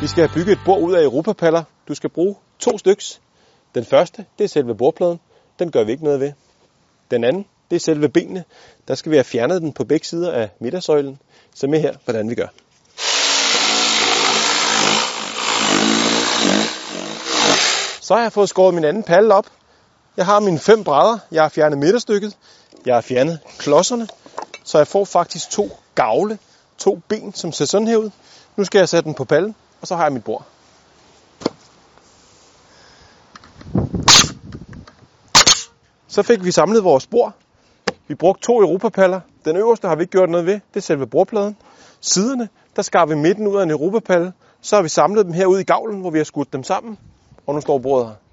Vi skal bygge et bord ud af europapaller. Du skal bruge to styks. Den første, det er selve bordpladen. Den gør vi ikke noget ved. Den anden, det er selve benene. Der skal vi have fjernet den på begge sider af midtersøjlen. Så med her, hvordan vi gør. Så har jeg fået skåret min anden palle op. Jeg har mine fem brædder. Jeg har fjernet midterstykket. Jeg har fjernet klodserne. Så jeg får faktisk to gavle, to ben, som ser sådan her ud. Nu skal jeg sætte den på pallen, og så har jeg mit bord. Så fik vi samlet vores bord. Vi brugte to europapaller. Den øverste har vi ikke gjort noget ved. Det er selve bordpladen. Siderne, der skar vi midten ud af en europapalle. Så har vi samlet dem herude i gavlen, hvor vi har skudt dem sammen. Og nu står bordet her.